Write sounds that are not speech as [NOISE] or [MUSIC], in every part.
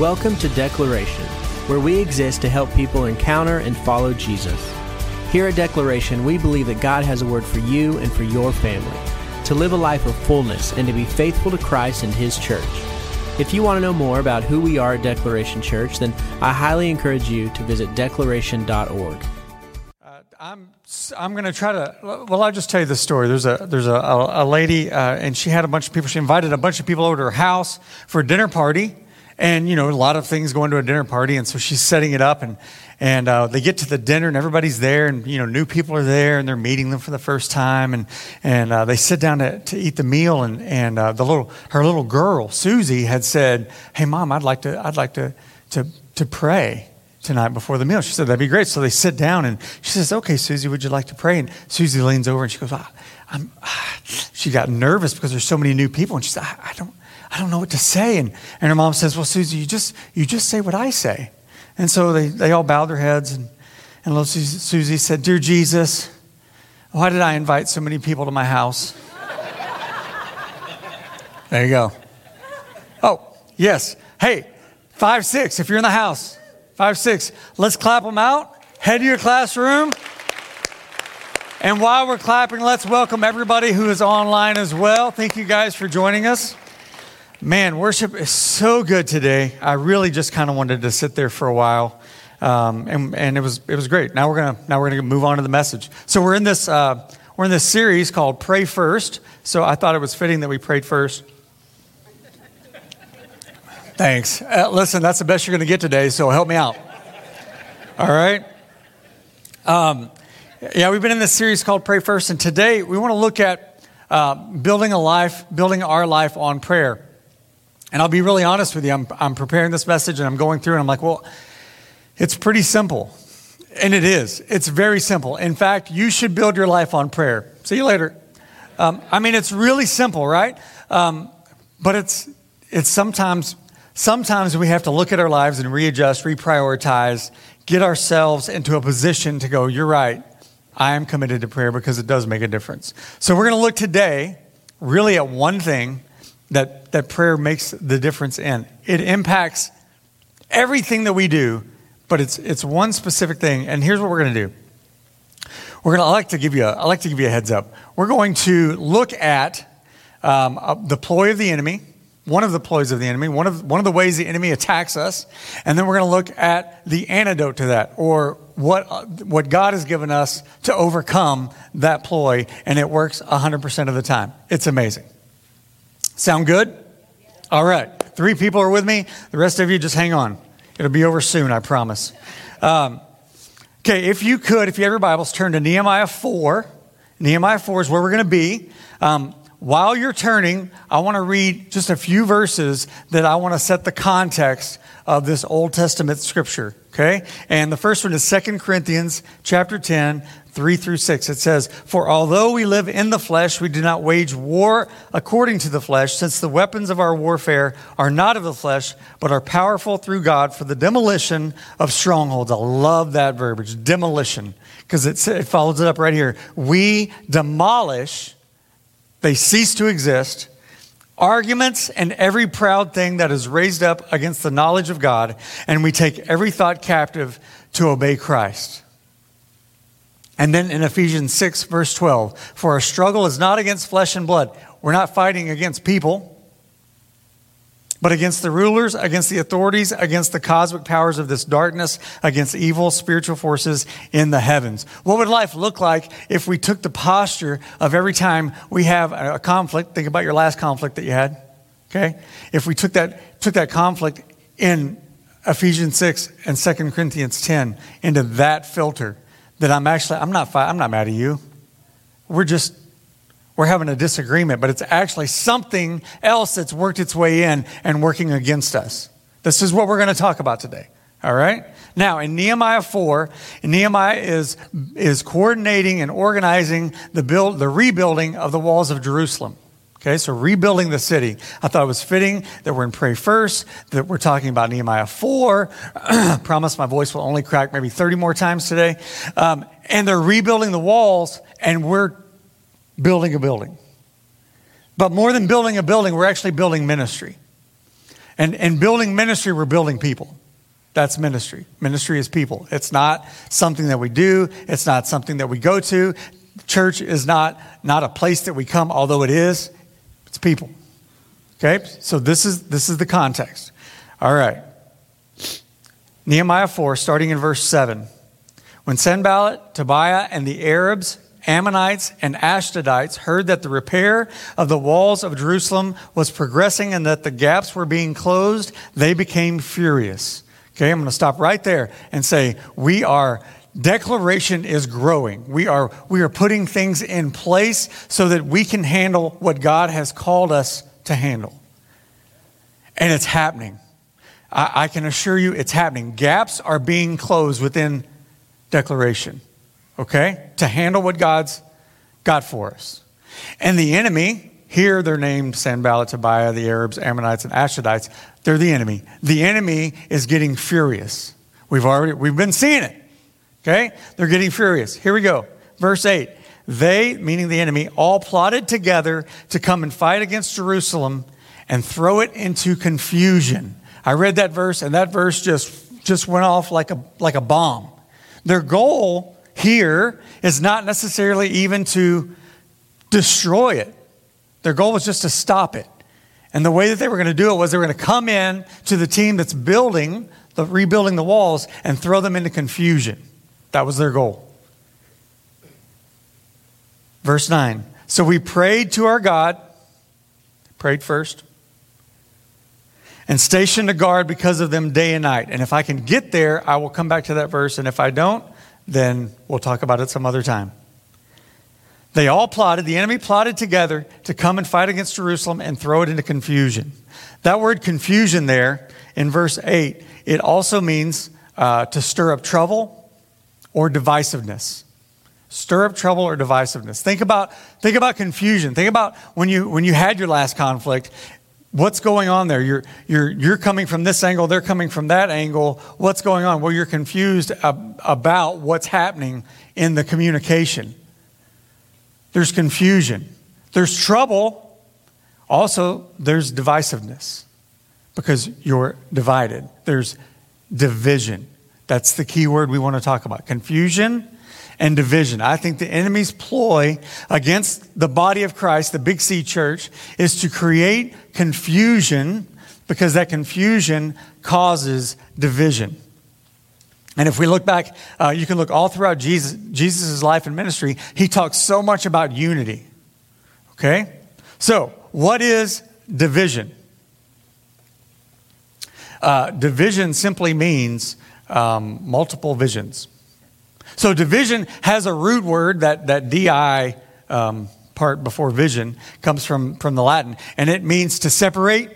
Welcome to Declaration, where we exist to help people encounter and follow Jesus. Here at Declaration, we believe that God has a word for you and for your family to live a life of fullness and to be faithful to Christ and His church. If you want to know more about who we are at Declaration Church, then I highly encourage you to visit declaration.org. Uh, I'm I'm going to try to. Well, I'll just tell you the story. There's a there's a, a, a lady, uh, and she had a bunch of people. She invited a bunch of people over to her house for a dinner party, and you know a lot of things going into a dinner party, and so she's setting it up, and and uh, they get to the dinner, and everybody's there, and you know new people are there, and they're meeting them for the first time, and and uh, they sit down to, to eat the meal, and and uh, the little her little girl Susie had said, "Hey, mom, I'd like to I'd like to to to pray." tonight before the meal. She said, that'd be great. So they sit down and she says, okay, Susie, would you like to pray? And Susie leans over and she goes, ah, I'm, ah. she got nervous because there's so many new people. And she said, I, I, don't, I don't know what to say. And, and her mom says, well, Susie, you just, you just say what I say. And so they, they all bowed their heads and, and little Susie, Susie said, dear Jesus, why did I invite so many people to my house? there you go. Oh, yes. Hey, five, six, if you're in the house, five, six, let's clap them out. Head to your classroom. And while we're clapping, let's welcome everybody who is online as well. Thank you guys for joining us. Man, worship is so good today. I really just kind of wanted to sit there for a while. Um, and, and it was it was great. Now we're gonna now we're gonna move on to the message. So we're in this uh, we're in this series called Pray First. So I thought it was fitting that we prayed first. Thanks. Uh, listen, that's the best you're to get today, so help me out. All right? Um, yeah, we've been in this series called Pray First, and today we want to look at uh, building a life, building our life on prayer. And I'll be really honest with you, I'm, I'm preparing this message and I'm going through and I'm like, well, it's pretty simple. And it is. It's very simple. In fact, you should build your life on prayer. See you later. Um, I mean, it's really simple, right? Um, but it's, it's sometimes Sometimes we have to look at our lives and readjust, reprioritize, get ourselves into a position to go, you're right, I am committed to prayer because it does make a difference. So we're going to look today really at one thing that, that prayer makes the difference in. It impacts everything that we do, but it's, it's one specific thing. And here's what we're going to do. We're going to, I like to give you a, I like to give you a heads up. We're going to look at um, the ploy of the enemy one of the ploys of the enemy, one of, one of the ways the enemy attacks us. And then we're going to look at the antidote to that, or what, what God has given us to overcome that ploy. And it works 100% of the time. It's amazing. Sound good? All right. Three people are with me. The rest of you just hang on. It'll be over soon, I promise. Um, okay, if you could, if you have your Bibles, turn to Nehemiah 4. Nehemiah 4 is where we're going to be. Um, while you're turning, I want to read just a few verses that I want to set the context of this Old Testament scripture, okay? And the first one is 2 Corinthians chapter 10, 3 through 6. It says, For although we live in the flesh, we do not wage war according to the flesh, since the weapons of our warfare are not of the flesh, but are powerful through God for the demolition of strongholds. I love that verbiage, demolition, because it, it follows it up right here. We demolish they cease to exist. Arguments and every proud thing that is raised up against the knowledge of God, and we take every thought captive to obey Christ. And then in Ephesians 6, verse 12, for our struggle is not against flesh and blood. We're not fighting against people but against the rulers, against the authorities, against the cosmic powers of this darkness, against evil spiritual forces in the heavens. What would life look like if we took the posture of every time we have a conflict? Think about your last conflict that you had. Okay? If we took that, took that conflict in Ephesians 6 and 2 Corinthians 10 into that filter, that I'm actually, I'm not, I'm not mad at you. We're just we're having a disagreement, but it's actually something else that's worked its way in and working against us. This is what we're going to talk about today. All right? Now, in Nehemiah 4, Nehemiah is, is coordinating and organizing the, build, the rebuilding of the walls of Jerusalem. Okay, so rebuilding the city. I thought it was fitting that we're in Pray First, that we're talking about Nehemiah 4. [CLEARS THROAT] Promise my voice will only crack maybe 30 more times today. Um, and they're rebuilding the walls, and we're building a building. But more than building a building, we're actually building ministry. And, and building ministry, we're building people. That's ministry. Ministry is people. It's not something that we do, it's not something that we go to. Church is not, not a place that we come, although it is. It's people. Okay? So this is this is the context. All right. Nehemiah 4, starting in verse 7. When Sanballat, Tobiah, and the Arabs, Ammonites, and Ashdodites heard that the repair of the walls of Jerusalem was progressing and that the gaps were being closed, they became furious. Okay, I'm going to stop right there and say, we are declaration is growing. We are, we are putting things in place so that we can handle what God has called us to handle. And it's happening. I, I can assure you it's happening. Gaps are being closed within declaration, okay, to handle what God's got for us. And the enemy, here they're named Sanballat, Tobiah, the Arabs, Ammonites, and Ashdodites. They're the enemy. The enemy is getting furious. We've already, we've been seeing it. Okay? They're getting furious. Here we go. Verse 8. They, meaning the enemy, all plotted together to come and fight against Jerusalem and throw it into confusion. I read that verse, and that verse just, just went off like a, like a bomb. Their goal here is not necessarily even to destroy it, their goal was just to stop it. And the way that they were going to do it was they were going to come in to the team that's building, the, rebuilding the walls, and throw them into confusion. That was their goal. Verse 9. So we prayed to our God, prayed first, and stationed a guard because of them day and night. And if I can get there, I will come back to that verse. And if I don't, then we'll talk about it some other time. They all plotted, the enemy plotted together to come and fight against Jerusalem and throw it into confusion. That word confusion there in verse 8, it also means uh, to stir up trouble or divisiveness. Stir up trouble or divisiveness. Think about, think about confusion. Think about when you, when you had your last conflict. What's going on there? You're, you're, you're coming from this angle, they're coming from that angle. What's going on? Well, you're confused ab- about what's happening in the communication. There's confusion. There's trouble. Also, there's divisiveness because you're divided. There's division. That's the key word we want to talk about confusion and division. I think the enemy's ploy against the body of Christ, the Big C church, is to create confusion because that confusion causes division. And if we look back, uh, you can look all throughout Jesus' Jesus' life and ministry, he talks so much about unity. Okay? So, what is division? Uh, division simply means um, multiple visions. So division has a root word that, that di um, part before vision comes from, from the Latin, and it means to separate,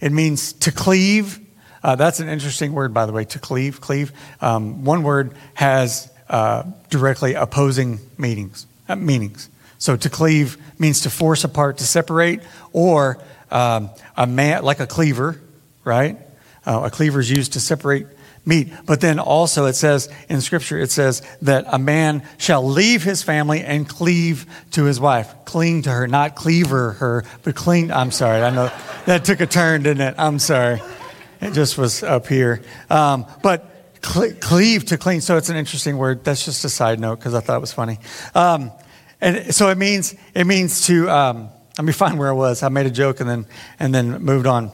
it means to cleave. Uh, that's an interesting word, by the way, to cleave. Cleave. Um, one word has uh, directly opposing meanings. Uh, meanings. So to cleave means to force apart, to separate, or um, a man like a cleaver, right? Uh, a cleaver is used to separate meat. But then also it says in Scripture, it says that a man shall leave his family and cleave to his wife. Cling to her, not cleaver her, but cling. I'm sorry. I know that took a turn, didn't it? I'm sorry. It just was up here. Um, but cleave to clean. So it's an interesting word. That's just a side note because I thought it was funny. Um, and so it means it means to. Um, let me find where I was. I made a joke and then and then moved on.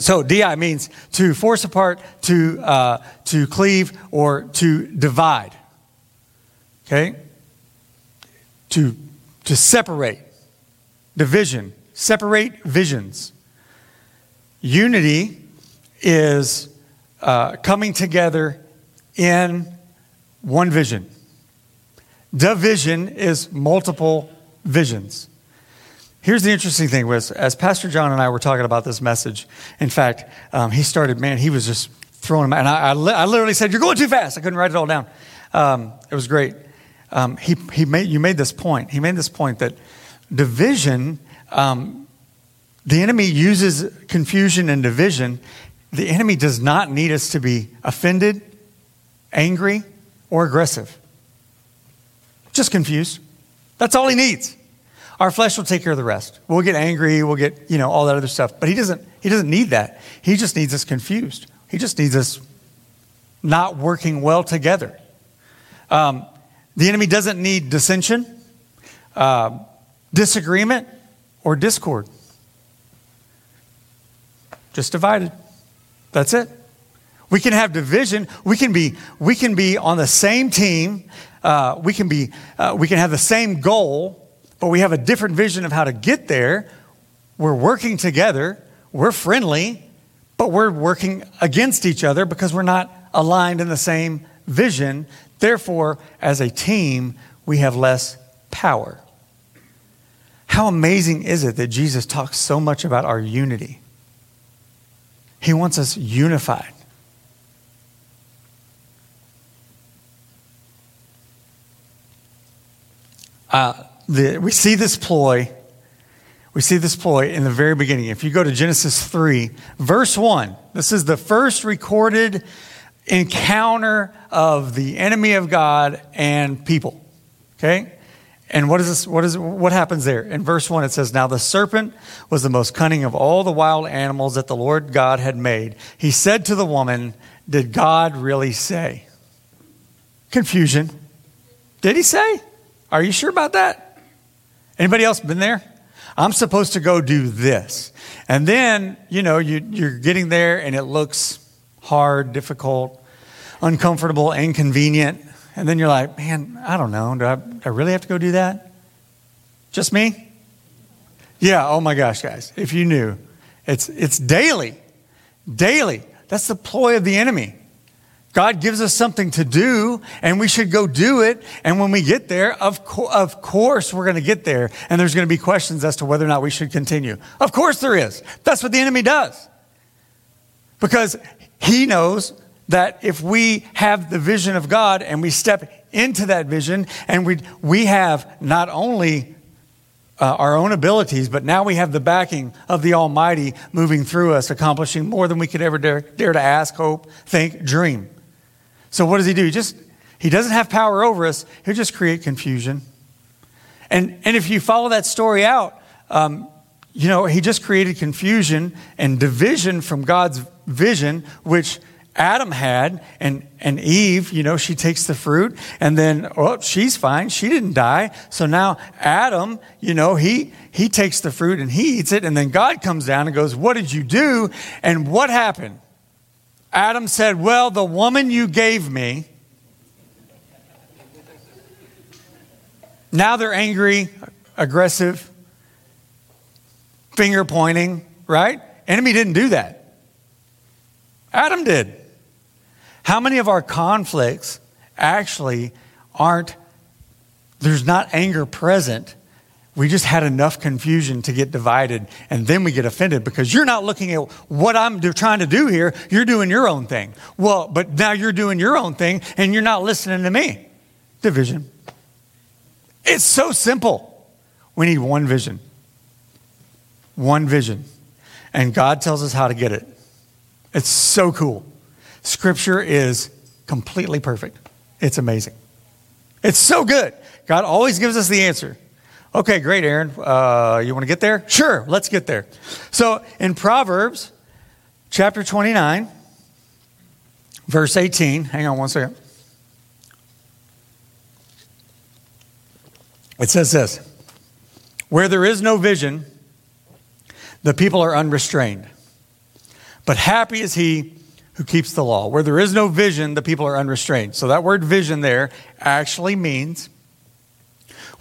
So di means to force apart, to uh, to cleave, or to divide. Okay. To to separate, division, separate visions. Unity is uh, coming together in one vision. Division is multiple visions. Here's the interesting thing was as Pastor John and I were talking about this message, in fact, um, he started, man, he was just throwing them out. And I, I, li- I, literally said, You're going too fast. I couldn't write it all down. Um, it was great. Um, he, he made, you made this point. He made this point that division, um, the enemy uses confusion and division. The enemy does not need us to be offended, angry, or aggressive. Just confused. That's all he needs. Our flesh will take care of the rest. We'll get angry, we'll get, you know, all that other stuff. But he doesn't he doesn't need that. He just needs us confused. He just needs us not working well together. Um, the enemy doesn't need dissension, uh, disagreement, or discord. Just divided. That's it. We can have division. We can be, we can be on the same team. Uh, we, can be, uh, we can have the same goal, but we have a different vision of how to get there. We're working together. We're friendly, but we're working against each other because we're not aligned in the same vision. Therefore, as a team, we have less power. How amazing is it that Jesus talks so much about our unity? He wants us unified. Uh, the, we see this ploy. We see this ploy in the very beginning. If you go to Genesis 3, verse 1, this is the first recorded encounter of the enemy of God and people. Okay? And what is this? What is what happens there? In verse one, it says, "Now the serpent was the most cunning of all the wild animals that the Lord God had made. He said to the woman, "Did God really say?" Confusion. Did he say? Are you sure about that? Anybody else been there? I'm supposed to go do this, and then you know you, you're getting there, and it looks hard, difficult, uncomfortable, inconvenient. And then you're like, man, I don't know. Do I, do I really have to go do that? Just me? Yeah, oh my gosh, guys. If you knew, it's, it's daily. Daily. That's the ploy of the enemy. God gives us something to do, and we should go do it. And when we get there, of, co- of course, we're going to get there, and there's going to be questions as to whether or not we should continue. Of course, there is. That's what the enemy does. Because he knows that if we have the vision of God and we step into that vision and we, we have not only uh, our own abilities, but now we have the backing of the Almighty moving through us, accomplishing more than we could ever dare, dare to ask, hope, think, dream. So what does he do? He just he doesn't have power over us. He'll just create confusion. And and if you follow that story out, um, you know he just created confusion and division from God's vision, which Adam had, and, and Eve, you know, she takes the fruit, and then, oh, she's fine. She didn't die. So now Adam, you know, he, he takes the fruit and he eats it, and then God comes down and goes, What did you do? And what happened? Adam said, Well, the woman you gave me. Now they're angry, aggressive, finger pointing, right? Enemy didn't do that. Adam did. How many of our conflicts actually aren't, there's not anger present. We just had enough confusion to get divided, and then we get offended because you're not looking at what I'm trying to do here. You're doing your own thing. Well, but now you're doing your own thing, and you're not listening to me. Division. It's so simple. We need one vision. One vision. And God tells us how to get it. It's so cool. Scripture is completely perfect. It's amazing. It's so good. God always gives us the answer. Okay, great, Aaron. Uh, you want to get there? Sure, let's get there. So in Proverbs chapter 29, verse 18, hang on one second. It says this Where there is no vision, the people are unrestrained. But happy is he who keeps the law. Where there is no vision, the people are unrestrained. So that word vision there actually means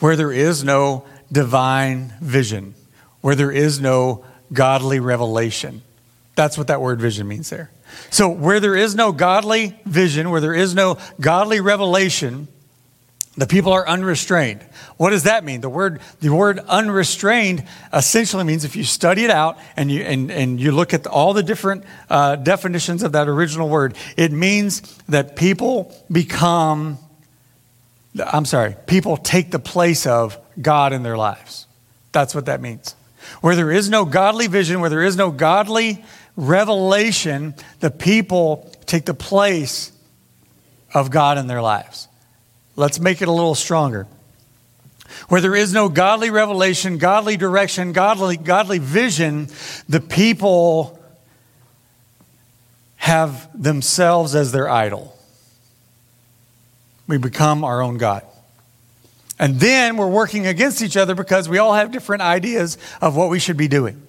where there is no divine vision, where there is no godly revelation. That's what that word vision means there. So where there is no godly vision, where there is no godly revelation, the people are unrestrained. What does that mean? The word, the word unrestrained essentially means if you study it out and you, and, and you look at all the different uh, definitions of that original word, it means that people become, I'm sorry, people take the place of God in their lives. That's what that means. Where there is no godly vision, where there is no godly revelation, the people take the place of God in their lives. Let's make it a little stronger. Where there is no godly revelation, godly direction, godly, godly vision, the people have themselves as their idol. We become our own God. And then we're working against each other because we all have different ideas of what we should be doing.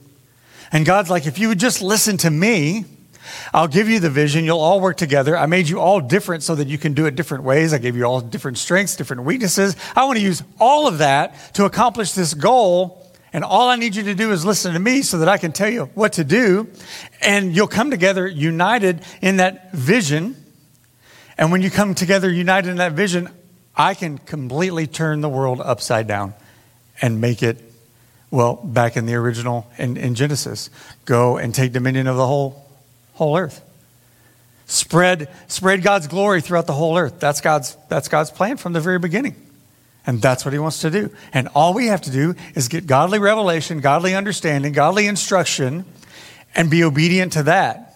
And God's like, if you would just listen to me, I'll give you the vision. You'll all work together. I made you all different so that you can do it different ways. I gave you all different strengths, different weaknesses. I want to use all of that to accomplish this goal. And all I need you to do is listen to me so that I can tell you what to do. And you'll come together united in that vision. And when you come together united in that vision, I can completely turn the world upside down and make it, well, back in the original in, in Genesis. Go and take dominion of the whole whole earth. Spread, spread God's glory throughout the whole earth. That's God's, that's God's plan from the very beginning. And that's what he wants to do. And all we have to do is get godly revelation, godly understanding, godly instruction, and be obedient to that.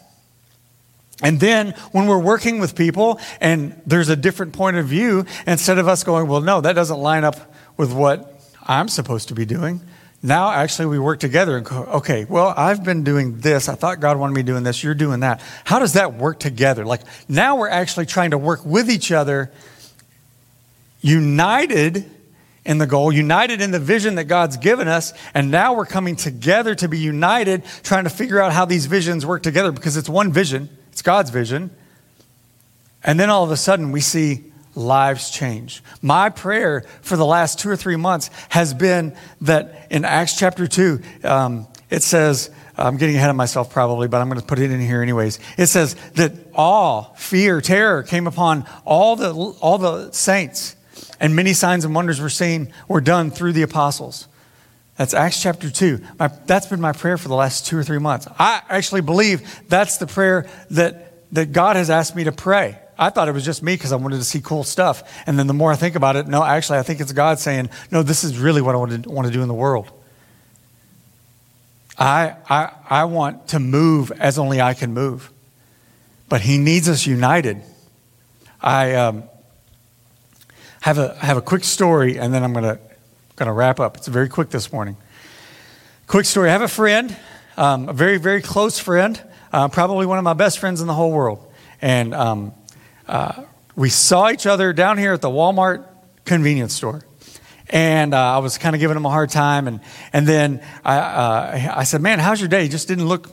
And then when we're working with people and there's a different point of view, instead of us going, well, no, that doesn't line up with what I'm supposed to be doing, now, actually, we work together and go, okay, well, I've been doing this. I thought God wanted me doing this. You're doing that. How does that work together? Like, now we're actually trying to work with each other, united in the goal, united in the vision that God's given us, and now we're coming together to be united, trying to figure out how these visions work together because it's one vision, it's God's vision. And then all of a sudden, we see lives change. My prayer for the last two or three months has been that in Acts chapter 2, um, it says, I'm getting ahead of myself probably, but I'm going to put it in here anyways. It says that awe, fear, terror came upon all the, all the saints, and many signs and wonders were seen, were done through the apostles. That's Acts chapter 2. My, that's been my prayer for the last two or three months. I actually believe that's the prayer that, that God has asked me to pray. I thought it was just me because I wanted to see cool stuff. And then the more I think about it, no, actually, I think it's God saying, no, this is really what I want to, want to do in the world. I, I, I want to move as only I can move. But He needs us united. I um, have, a, have a quick story, and then I'm going to going to wrap up. It's very quick this morning. Quick story. I have a friend, um, a very, very close friend, uh, probably one of my best friends in the whole world. And um, uh, we saw each other down here at the Walmart convenience store. And uh, I was kind of giving him a hard time. And, and then I, uh, I said, Man, how's your day? He just didn't look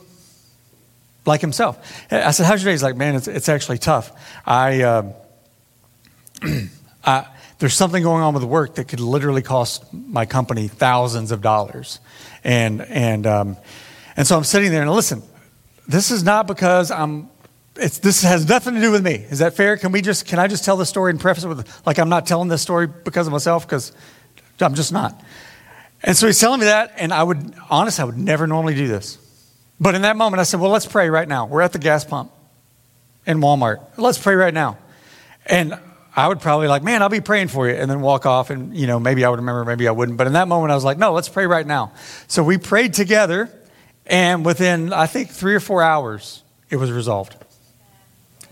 like himself. I said, How's your day? He's like, Man, it's, it's actually tough. I, uh, [CLEARS THROAT] I, there's something going on with work that could literally cost my company thousands of dollars. And, and, um, and so I'm sitting there and listen, this is not because I'm it's, this has nothing to do with me. Is that fair? Can we just, can I just tell the story and preface it with, like, I'm not telling this story because of myself, because I'm just not. And so he's telling me that, and I would, honestly, I would never normally do this. But in that moment, I said, well, let's pray right now. We're at the gas pump in Walmart. Let's pray right now. And I would probably like, man, I'll be praying for you, and then walk off, and, you know, maybe I would remember, maybe I wouldn't. But in that moment, I was like, no, let's pray right now. So we prayed together, and within, I think, three or four hours, it was resolved.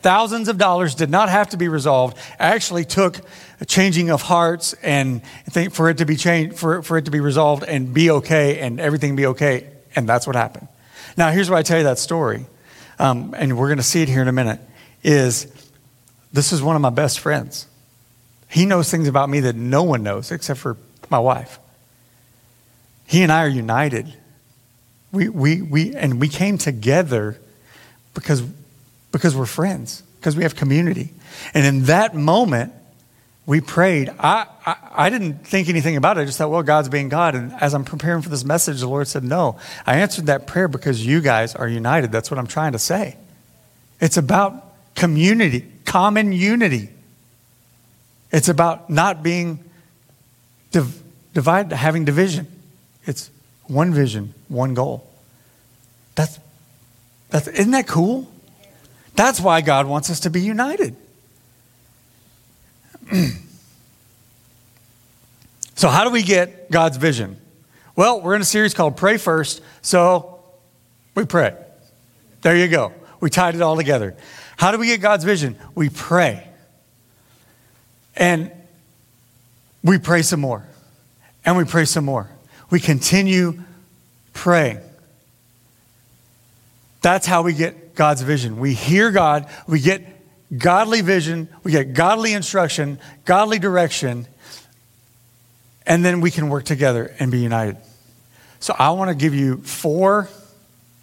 Thousands of dollars did not have to be resolved. Actually, took a changing of hearts and think for it to be changed, for, for it to be resolved and be okay and everything be okay. And that's what happened. Now, here's why I tell you that story, um, and we're going to see it here in a minute. Is this is one of my best friends. He knows things about me that no one knows except for my wife. He and I are united. We, we, we, and we came together because because we're friends, because we have community. And in that moment, we prayed. I, I, I, didn't think anything about it. I just thought, well, God's being God. And as I'm preparing for this message, the Lord said, no. I answered that prayer because you guys are united. That's what I'm trying to say. It's about community, common unity. It's about not being div- divided, having division. It's one vision, one goal. That's, that's, isn't that cool? That's why God wants us to be united. [CLEARS THROAT] so, how do we get God's vision? Well, we're in a series called Pray First, so we pray. There you go. We tied it all together. How do we get God's vision? We pray. And we pray some more. and we pray some more. We continue praying. That's how we get God's vision. We hear God, we get godly vision, we get godly instruction, godly direction, and then we can work together and be united. So I want to give you four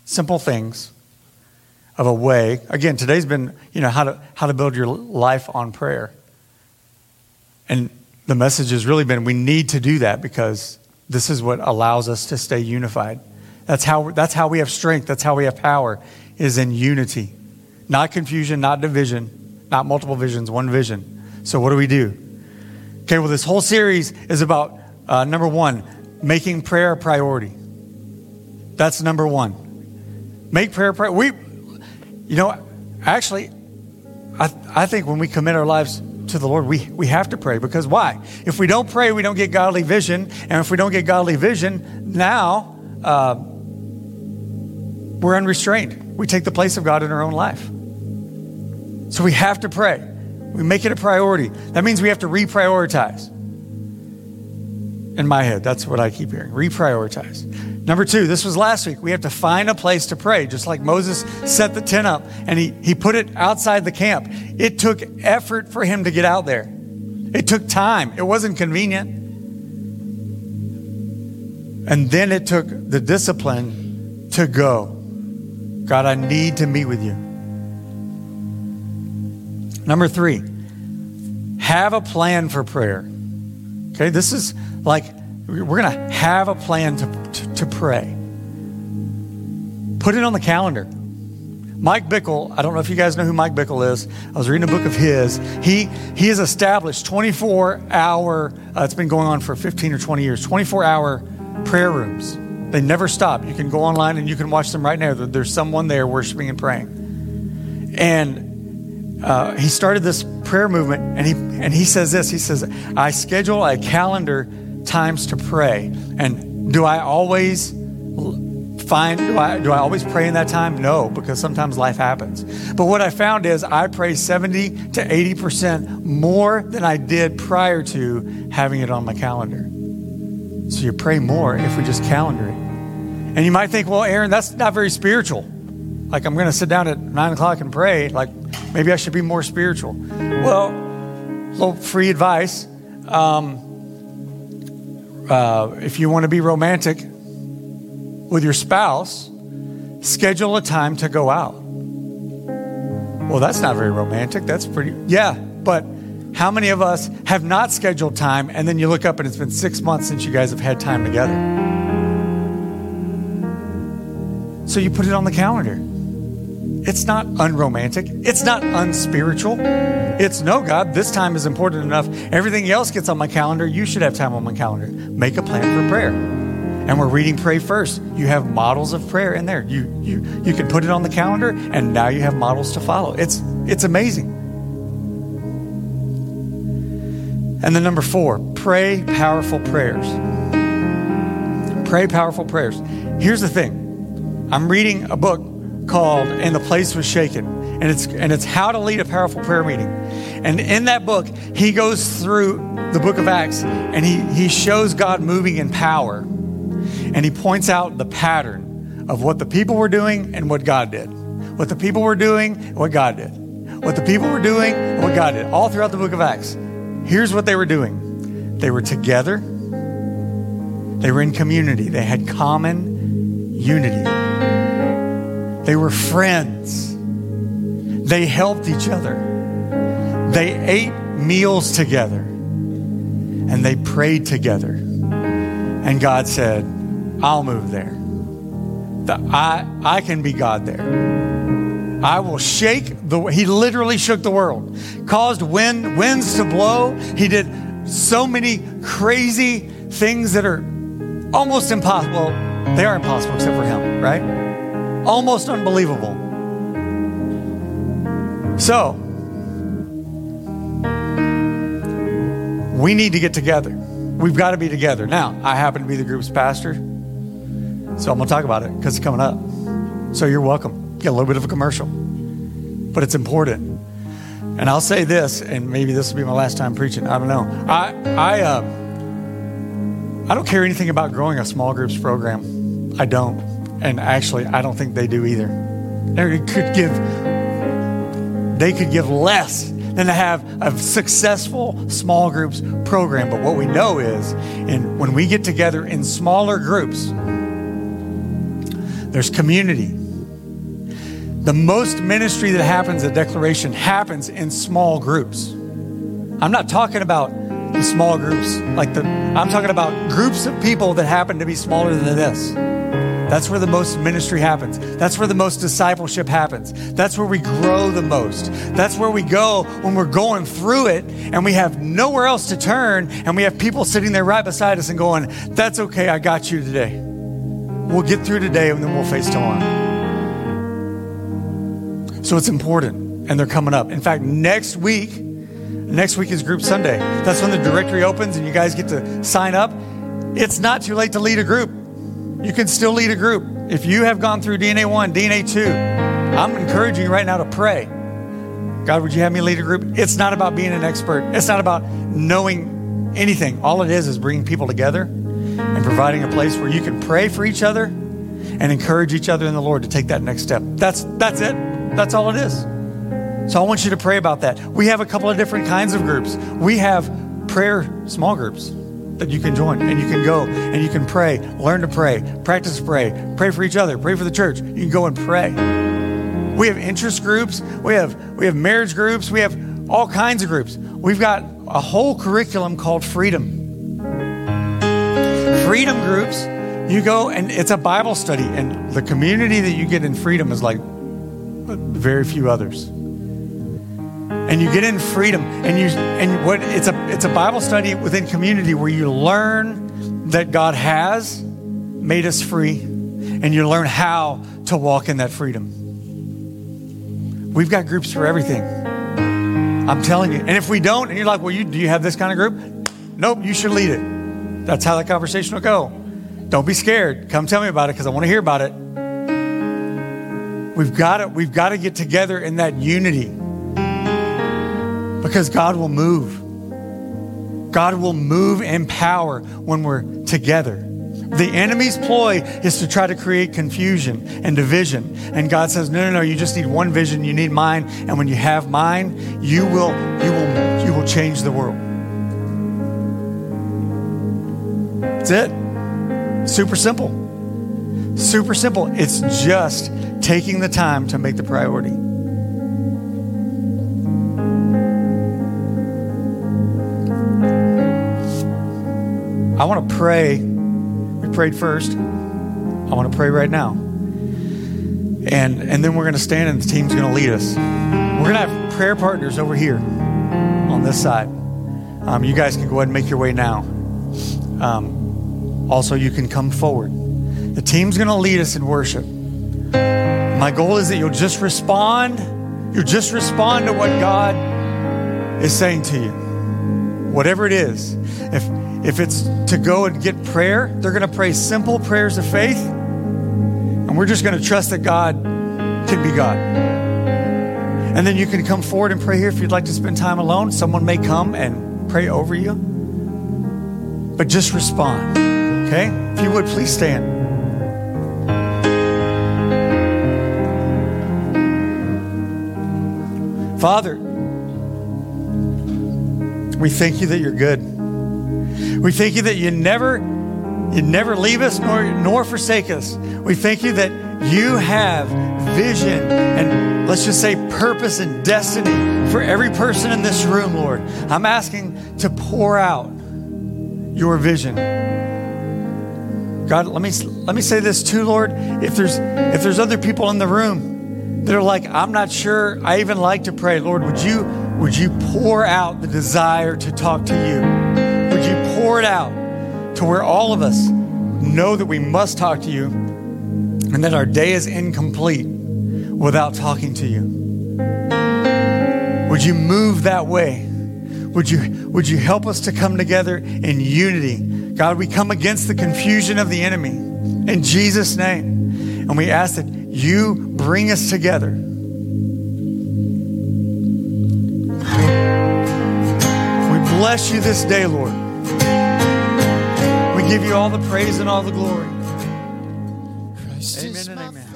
simple things of a way. Again, today's been, you know, how to how to build your life on prayer. And the message has really been we need to do that because this is what allows us to stay unified. That's how that's how we have strength, that's how we have power is in unity. Not confusion, not division, not multiple visions, one vision. So what do we do? Okay, well this whole series is about uh, number 1, making prayer a priority. That's number 1. Make prayer prayer. We you know, actually, I, I think when we commit our lives to the Lord, we, we have to pray because why? If we don't pray, we don't get godly vision. And if we don't get godly vision, now uh, we're unrestrained. We take the place of God in our own life. So we have to pray. We make it a priority. That means we have to reprioritize. In my head, that's what I keep hearing reprioritize. Number two, this was last week. We have to find a place to pray, just like Moses set the tent up and he, he put it outside the camp. It took effort for him to get out there, it took time, it wasn't convenient. And then it took the discipline to go. God, I need to meet with you. Number three, have a plan for prayer. Okay, this is like we're going to have a plan to, to, to, pray. Put it on the calendar. Mike Bickle, I don't know if you guys know who Mike Bickle is. I was reading a book of his. He, he has established 24 hour, uh, it's been going on for 15 or 20 years, 24 hour prayer rooms. They never stop. You can go online and you can watch them right now. There's someone there worshiping and praying. And uh, he started this prayer movement, and he and he says this. He says, "I schedule a calendar times to pray. And do I always find, do I, do I always pray in that time? No, because sometimes life happens. But what I found is I pray 70 to 80% more than I did prior to having it on my calendar. So you pray more if we just calendar it. And you might think, well, Aaron, that's not very spiritual. Like, I'm going to sit down at nine o'clock and pray. Like, maybe I should be more spiritual. Well, little free advice. Um, uh, if you want to be romantic with your spouse, schedule a time to go out. Well, that's not very romantic. That's pretty, yeah, but how many of us have not scheduled time and then you look up and it's been six months since you guys have had time together? So you put it on the calendar. It's not unromantic. It's not unspiritual. It's no, God, this time is important enough. Everything else gets on my calendar. You should have time on my calendar. Make a plan for prayer. And we're reading Pray First. You have models of prayer in there. You, you, you can put it on the calendar, and now you have models to follow. It's, it's amazing. And then number four, pray powerful prayers. Pray powerful prayers. Here's the thing I'm reading a book called And the Place Was Shaken. And it's, and it's how to lead a powerful prayer meeting. And in that book, he goes through the book of Acts and he, he shows God moving in power. And he points out the pattern of what the people were doing and what God did. What the people were doing what God did. What the people were doing and what God did. All throughout the book of Acts. Here's what they were doing they were together, they were in community, they had common unity. They were friends. They helped each other. They ate meals together. And they prayed together. And God said, I'll move there. The, I, I can be God there. I will shake the he literally shook the world. Caused wind winds to blow. He did so many crazy things that are almost impossible. They are impossible except for him, right? Almost unbelievable. So, we need to get together. We've got to be together. Now, I happen to be the group's pastor, so I'm going to talk about it because it's coming up. So, you're welcome. Get a little bit of a commercial, but it's important. And I'll say this, and maybe this will be my last time preaching. I don't know. I, I, uh, I don't care anything about growing a small groups program. I don't. And actually, I don't think they do either. They could give, they could give less than to have a successful small groups program. But what we know is, and when we get together in smaller groups, there's community. The most ministry that happens at Declaration happens in small groups. I'm not talking about the small groups like the I'm talking about groups of people that happen to be smaller than this. That's where the most ministry happens. That's where the most discipleship happens. That's where we grow the most. That's where we go when we're going through it and we have nowhere else to turn and we have people sitting there right beside us and going, That's okay, I got you today. We'll get through today and then we'll face tomorrow. So it's important and they're coming up. In fact, next week, Next week is Group Sunday. That's when the directory opens and you guys get to sign up. It's not too late to lead a group. You can still lead a group. If you have gone through DNA 1, DNA 2, I'm encouraging you right now to pray. God, would you have me lead a group? It's not about being an expert, it's not about knowing anything. All it is is bringing people together and providing a place where you can pray for each other and encourage each other in the Lord to take that next step. That's, that's it. That's all it is. So I want you to pray about that. We have a couple of different kinds of groups. We have prayer small groups that you can join and you can go and you can pray, learn to pray, practice pray, pray for each other, pray for the church. You can go and pray. We have interest groups, we have we have marriage groups, we have all kinds of groups. We've got a whole curriculum called freedom. Freedom groups, you go and it's a Bible study and the community that you get in freedom is like very few others and you get in freedom. And you and what it's a it's a bible study within community where you learn that god has made us free. And you learn how to walk in that freedom. We've got groups for everything. I'm telling you. And if we don't and you're like well you do you have this kind of group? Nope you should lead it. That's how that conversation will go. Don't be scared. Come tell me about it because i want to hear about it. We've got to we've got to get together in that unity because God will move. God will move in power when we're together. The enemy's ploy is to try to create confusion and division. And God says, "No, no, no, you just need one vision, you need mine, and when you have mine, you will you will you will change the world." That's it. Super simple. Super simple. It's just taking the time to make the priority. I want to pray. We prayed first. I want to pray right now. And, and then we're going to stand and the team's going to lead us. We're going to have prayer partners over here on this side. Um, you guys can go ahead and make your way now. Um, also, you can come forward. The team's going to lead us in worship. My goal is that you'll just respond. You'll just respond to what God is saying to you. Whatever it is. If if it's to go and get prayer, they're going to pray simple prayers of faith. And we're just going to trust that God can be God. And then you can come forward and pray here if you'd like to spend time alone. Someone may come and pray over you. But just respond. Okay? If you would, please stand. Father, we thank you that you're good. We thank you that you never, you never leave us nor, nor forsake us. We thank you that you have vision and let's just say purpose and destiny for every person in this room, Lord. I'm asking to pour out your vision. God, let me let me say this too, Lord. If there's if there's other people in the room that are like, I'm not sure I even like to pray, Lord, would you would you pour out the desire to talk to you? Pour it out to where all of us know that we must talk to you and that our day is incomplete without talking to you. Would you move that way? Would you, would you help us to come together in unity? God, we come against the confusion of the enemy in Jesus' name. And we ask that you bring us together. We bless you this day, Lord give you all the praise and all the glory. Amen and amen.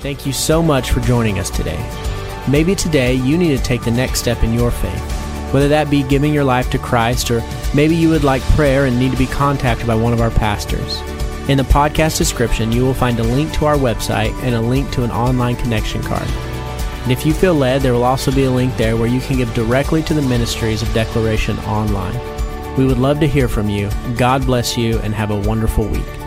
Thank you so much for joining us today. Maybe today you need to take the next step in your faith, whether that be giving your life to Christ or maybe you would like prayer and need to be contacted by one of our pastors. In the podcast description, you will find a link to our website and a link to an online connection card. And if you feel led, there will also be a link there where you can give directly to the ministries of Declaration Online. We would love to hear from you. God bless you and have a wonderful week.